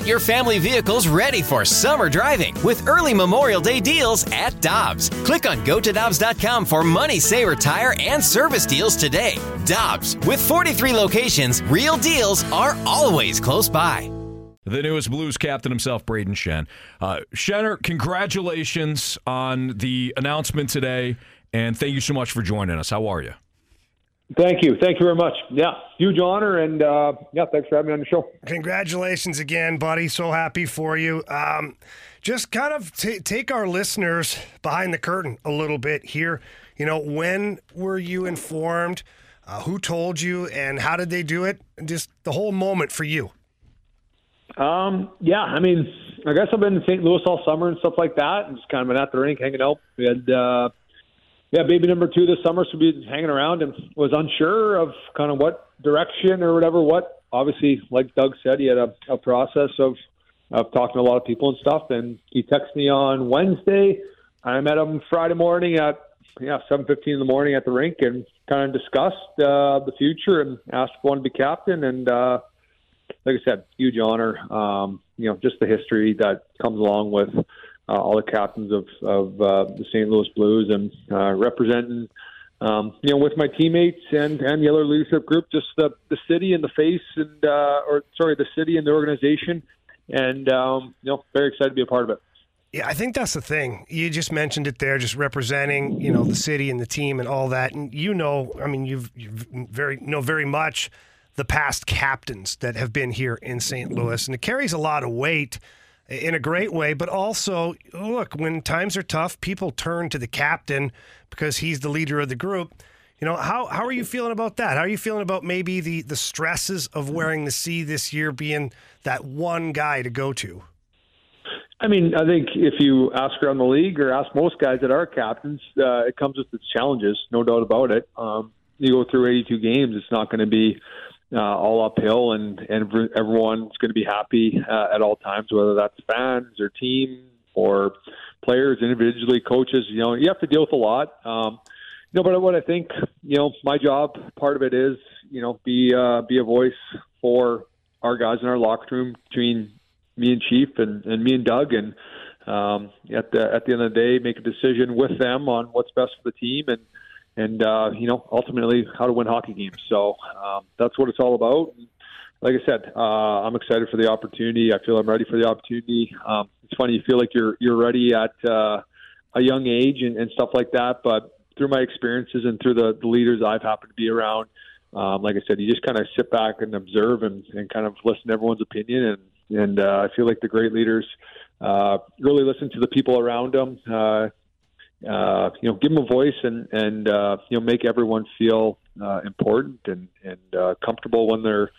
Get your family vehicles ready for summer driving with early Memorial Day deals at Dobbs. Click on gotodobbs.com for money saver tire and service deals today. Dobbs, with 43 locations, real deals are always close by. The newest Blues captain himself, Brayden Schenn. Uh, Schenner, congratulations on the announcement today, and thank you so much for joining us. How are you? Thank you. Thank you very much. Yeah, huge honor, and uh, yeah, thanks for having me on the show. Congratulations again, buddy. So happy for you. Um, just kind of t- take our listeners behind the curtain a little bit here. You know, when were you informed? Uh, who told you, and how did they do it? Just the whole moment for you. Um, yeah, I mean, I guess I've been in St. Louis all summer and stuff like that, and just kind of been at the rink hanging out. We had uh, yeah, baby number two this summer, so we hanging around and was unsure of kind of what direction or whatever. What obviously, like Doug said, he had a, a process of of talking to a lot of people and stuff. And he texted me on Wednesday. I met him Friday morning at yeah seven fifteen in the morning at the rink and kind of discussed uh, the future and asked if I wanted to be captain. And uh, like I said, huge honor. Um, you know, just the history that comes along with all the captains of, of uh, the St. Louis Blues and uh, representing, um, you know, with my teammates and, and the other leadership group, just the, the city and the face and, uh, or sorry, the city and the organization. And, um, you know, very excited to be a part of it. Yeah, I think that's the thing. You just mentioned it there, just representing, you know, the city and the team and all that. And you know, I mean, you've, you've very know very much the past captains that have been here in St. Louis, and it carries a lot of weight in a great way, but also look, when times are tough, people turn to the captain because he's the leader of the group. You know, how how are you feeling about that? How are you feeling about maybe the the stresses of wearing the C this year being that one guy to go to? I mean, I think if you ask around the league or ask most guys that are captains, uh, it comes with its challenges, no doubt about it. Um, you go through 82 games, it's not going to be uh, all uphill, and and everyone's going to be happy uh, at all times, whether that's fans or team or players individually, coaches. You know, you have to deal with a lot. Um, you know, but what I think, you know, my job part of it is, you know, be uh, be a voice for our guys in our locker room between me and Chief and, and me and Doug, and um, at the at the end of the day, make a decision with them on what's best for the team and and uh, you know ultimately how to win hockey games. So um, that's what it's all about. Like I said, uh, I'm excited for the opportunity. I feel I'm ready for the opportunity. Um, it's funny you feel like you're you're ready at uh, a young age and, and stuff like that, but through my experiences and through the, the leaders I've happened to be around, um, like I said, you just kind of sit back and observe and, and kind of listen to everyone's opinion. And, and uh, I feel like the great leaders uh, really listen to the people around them, uh, uh, you know, give them a voice and and uh, you know make everyone feel uh, important and and uh, comfortable when they're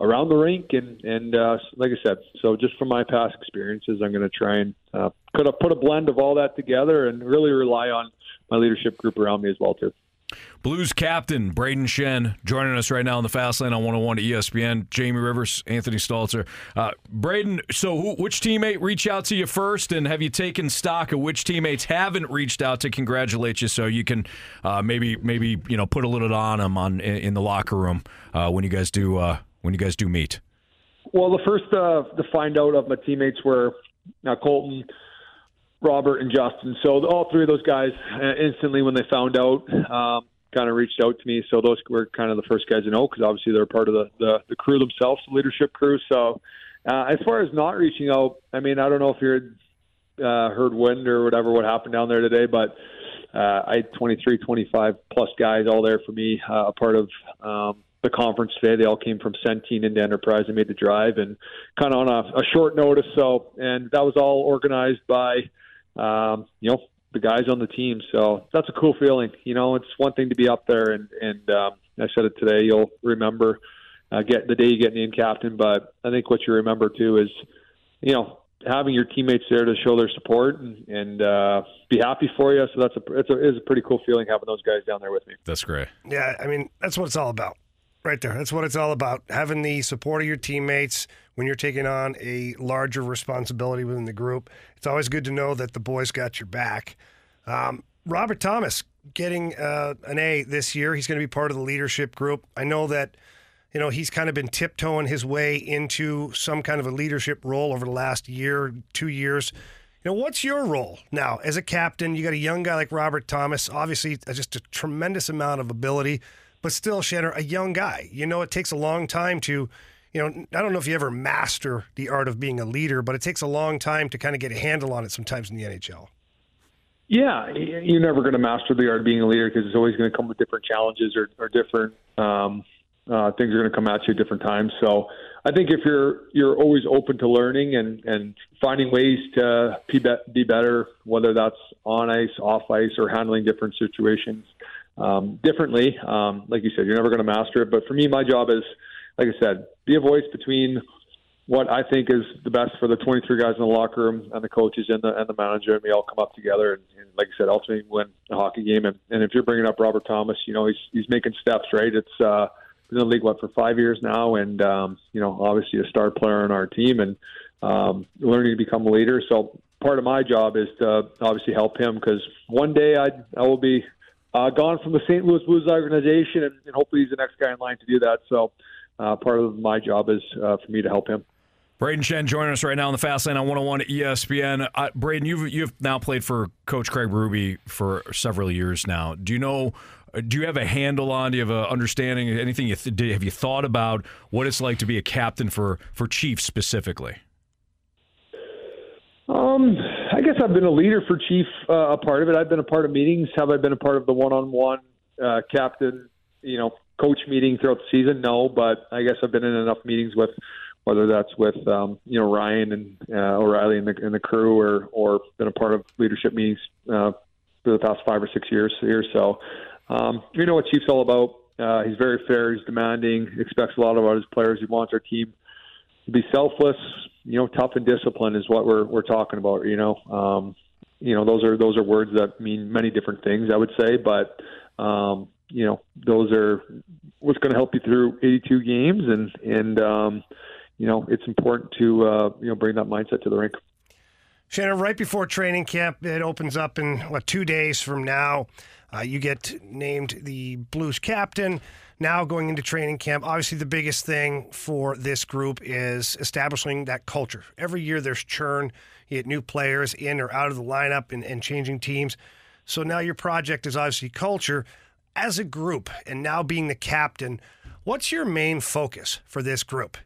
around the rink and and uh, like I said, so just from my past experiences, I'm going to try and uh, put a put a blend of all that together and really rely on my leadership group around me as well too. Blues captain Brayden Schenn joining us right now on the Fast Lane on 101 to ESPN. Jamie Rivers, Anthony Stalter. Uh, Brayden, so who, which teammate reached out to you first, and have you taken stock of which teammates haven't reached out to congratulate you, so you can uh, maybe maybe you know put a little on them on in, in the locker room uh, when you guys do uh, when you guys do meet. Well, the first uh, to find out of my teammates were uh, Colton. Robert and Justin. So all three of those guys uh, instantly when they found out, um, kind of reached out to me. So those were kind of the first guys to know because obviously they're part of the, the, the crew themselves, the leadership crew. So uh, as far as not reaching out, I mean, I don't know if you uh, heard wind or whatever what happened down there today, but uh, I had 23, 25 plus guys all there for me, uh, a part of um, the conference today. They all came from Centene into Enterprise and made the drive and kind of on a, a short notice. So, and that was all organized by, um, you know, the guys on the team. So that's a cool feeling. You know, it's one thing to be up there, and and um, I said it today. You'll remember uh, get the day you get named captain, but I think what you remember too is, you know, having your teammates there to show their support and, and uh, be happy for you. So that's a it's a, it's a pretty cool feeling having those guys down there with me. That's great. Yeah, I mean that's what it's all about, right there. That's what it's all about. Having the support of your teammates when you're taking on a larger responsibility within the group. It's always good to know that the boys got your back. Um, Robert Thomas getting uh, an A this year. He's going to be part of the leadership group. I know that You know, he's kind of been tiptoeing his way into some kind of a leadership role over the last year, two years. You know, what's your role now as a captain? You got a young guy like Robert Thomas, obviously uh, just a tremendous amount of ability, but still, Shannon, a young guy. You know, it takes a long time to, you know, I don't know if you ever master the art of being a leader, but it takes a long time to kind of get a handle on it sometimes in the NHL. Yeah, you're never going to master the art of being a leader because it's always going to come with different challenges or, or different um, uh, things are going to come at you at different times. So I think if you're you're always open to learning and and finding ways to be, be better, whether that's on ice, off ice, or handling different situations um, differently. Um, like you said, you're never going to master it. But for me, my job is, like I said, be a voice between what I think is the best for the 23 guys in the locker room and the coaches and the and the manager, and we all come up together and, and like I said, ultimately win a hockey game. And, and if you're bringing up Robert Thomas, you know he's he's making steps, right? It's uh, been in the league what for five years now, and um, you know obviously a star player on our team and um, learning to become a leader. So part of my job is to obviously help him because one day I I will be uh, gone from the St. Louis Blues organization, and, and hopefully he's the next guy in line to do that. So uh, part of my job is uh, for me to help him. Brayden Schenn joining us right now on the Fast Lane on 101 ESPN. Uh, Brayden, you've you've now played for Coach Craig Berube for several years now. Do you know? Do you have a handle on? Do you have an understanding? Anything? You th- have you thought about what it's like to be a captain for for Chiefs specifically? Um, I guess I've been a leader for Chief, uh, a part of it. I've been a part of meetings. Have I been a part of the one-on-one uh, captain, you know, coach meeting throughout the season? No, but I guess I've been in enough meetings with whether that's with um, you know Ryan and uh, O'Reilly and the, and the crew, or or been a part of leadership meetings uh, for the past five or six years here. So um, you know what Chief's all about. Uh, he's very fair. He's demanding. Expects a lot of his players. He wants our team be selfless. You know, tough and disciplined is what we're we're talking about. You know, um, you know those are those are words that mean many different things. I would say, but um, you know those are what's going to help you through 82 games, and and um, you know it's important to uh, you know bring that mindset to the rink. Shannon, right before training camp, it opens up in what two days from now. Uh, you get named the Blues captain. Now going into training camp, obviously the biggest thing for this group is establishing that culture. Every year there's churn. You get new players in or out of the lineup and, and changing teams. So now your project is obviously culture. As a group, and now being the captain, what's your main focus for this group?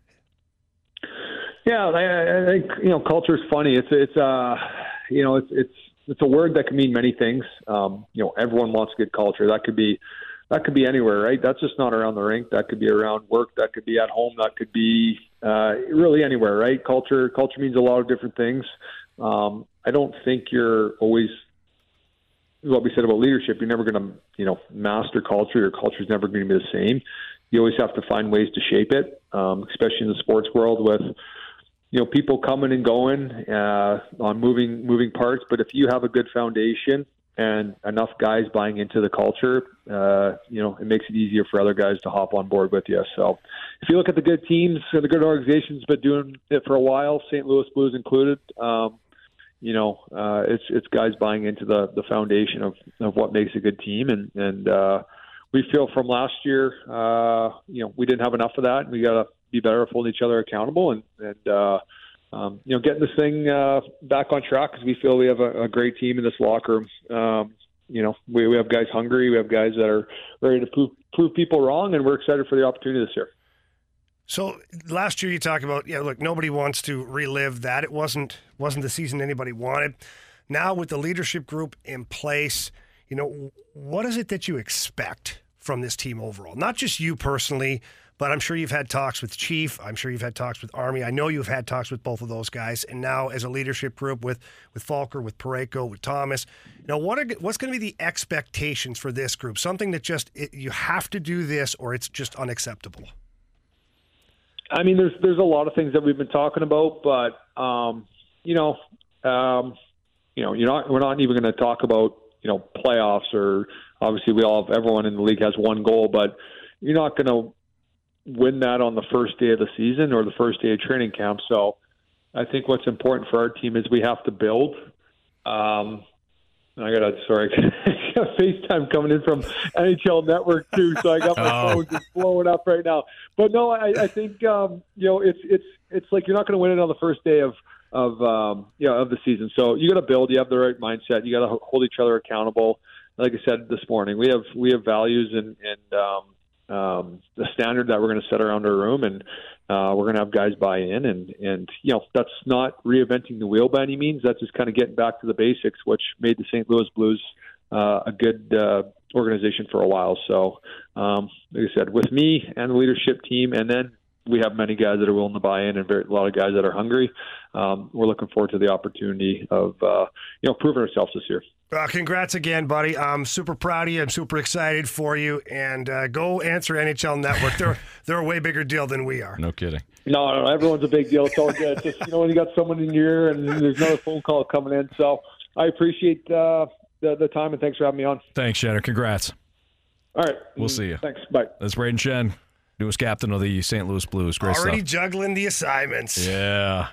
Yeah, I, I think you know culture is funny. It's it's uh you know it's it's it's a word that can mean many things. Um, you know, everyone wants good culture. That could be that could be anywhere, right? That's just not around the rink. That could be around work. That could be at home. That could be uh, really anywhere, right? Culture culture means a lot of different things. Um, I don't think you're always what we said about leadership. You're never going to you know master culture. Your culture is never going to be the same. You always have to find ways to shape it, um, especially in the sports world with you know people coming and going uh, on moving moving parts. But if you have a good foundation and enough guys buying into the culture, uh, you know it makes it easier for other guys to hop on board with you. So if you look at the good teams and the good organizations, been doing it for a while, St. Louis Blues included. Um, you know, uh, it's it's guys buying into the the foundation of of what makes a good team, and and uh, we feel from last year, uh, you know, we didn't have enough of that, and we got to be better at holding each other accountable and and uh, um, you know getting this thing uh, back on track because we feel we have a, a great team in this locker room. Um, you know, we, we have guys hungry. We have guys that are ready to prove, prove people wrong, and we're excited for the opportunity this year. So last year you talked about yeah, look, nobody wants to relive that. It wasn't wasn't the season anybody wanted. Now with the leadership group in place, you know, what is it that you expect from this team overall? Not just you personally, but I'm sure you've had talks with Chief. I'm sure you've had talks with Army. I know you've had talks with both of those guys, and now as a leadership group with with Falker, with Parayko, with Thomas. You know what are what's going to be the expectations for this group? Something that just it, you have to do this, or it's just unacceptable. I mean, there's there's a lot of things that we've been talking about, but um, you know, um, you know, you're not we're not even going to talk about you know playoffs or obviously we all have everyone in the league has one goal, but you're not going to win that on the first day of the season or the first day of training camp. So I think what's important for our team is we have to build. Um, I got a sorry, I got FaceTime coming in from NHL Network too, so I got my Oh. phone just blowing up right now. But no, I, I think um, you know it's it's it's like you're not going to win it on the first day of of um, you know of the season. So you got to build. You have the right mindset. You got to hold each other accountable. Like I said this morning, we have we have values and and um, um, the standard that we're going to set around our room, and uh, we're going to have guys buy in, and and you know that's not reinventing the wheel by any means. That's just kind of getting back to the basics, which made the St. Louis Blues uh, a good uh, organization for a while. So, um, like I said, with me and the leadership team, and then we have many guys that are willing to buy in, and very, a lot of guys that are hungry. Um, we're looking forward to the opportunity of uh, you know proving ourselves this year. Uh, congrats again, buddy. I'm super proud of you. I'm super excited for you. And uh, go answer NHL Network. They're they're a way bigger deal than we are. No kidding. No, no, no, everyone's a big deal. It's all good. It's just you know when you got someone in your ear and there's another phone call coming in. So I appreciate uh, the the time and thanks for having me on. Thanks, Shannon. Congrats. All right, We'll see you. Thanks. Bye. That's Brayden Schenn, newest captain of the St. Louis Blues. Great Already stuff. juggling the assignments. Yeah.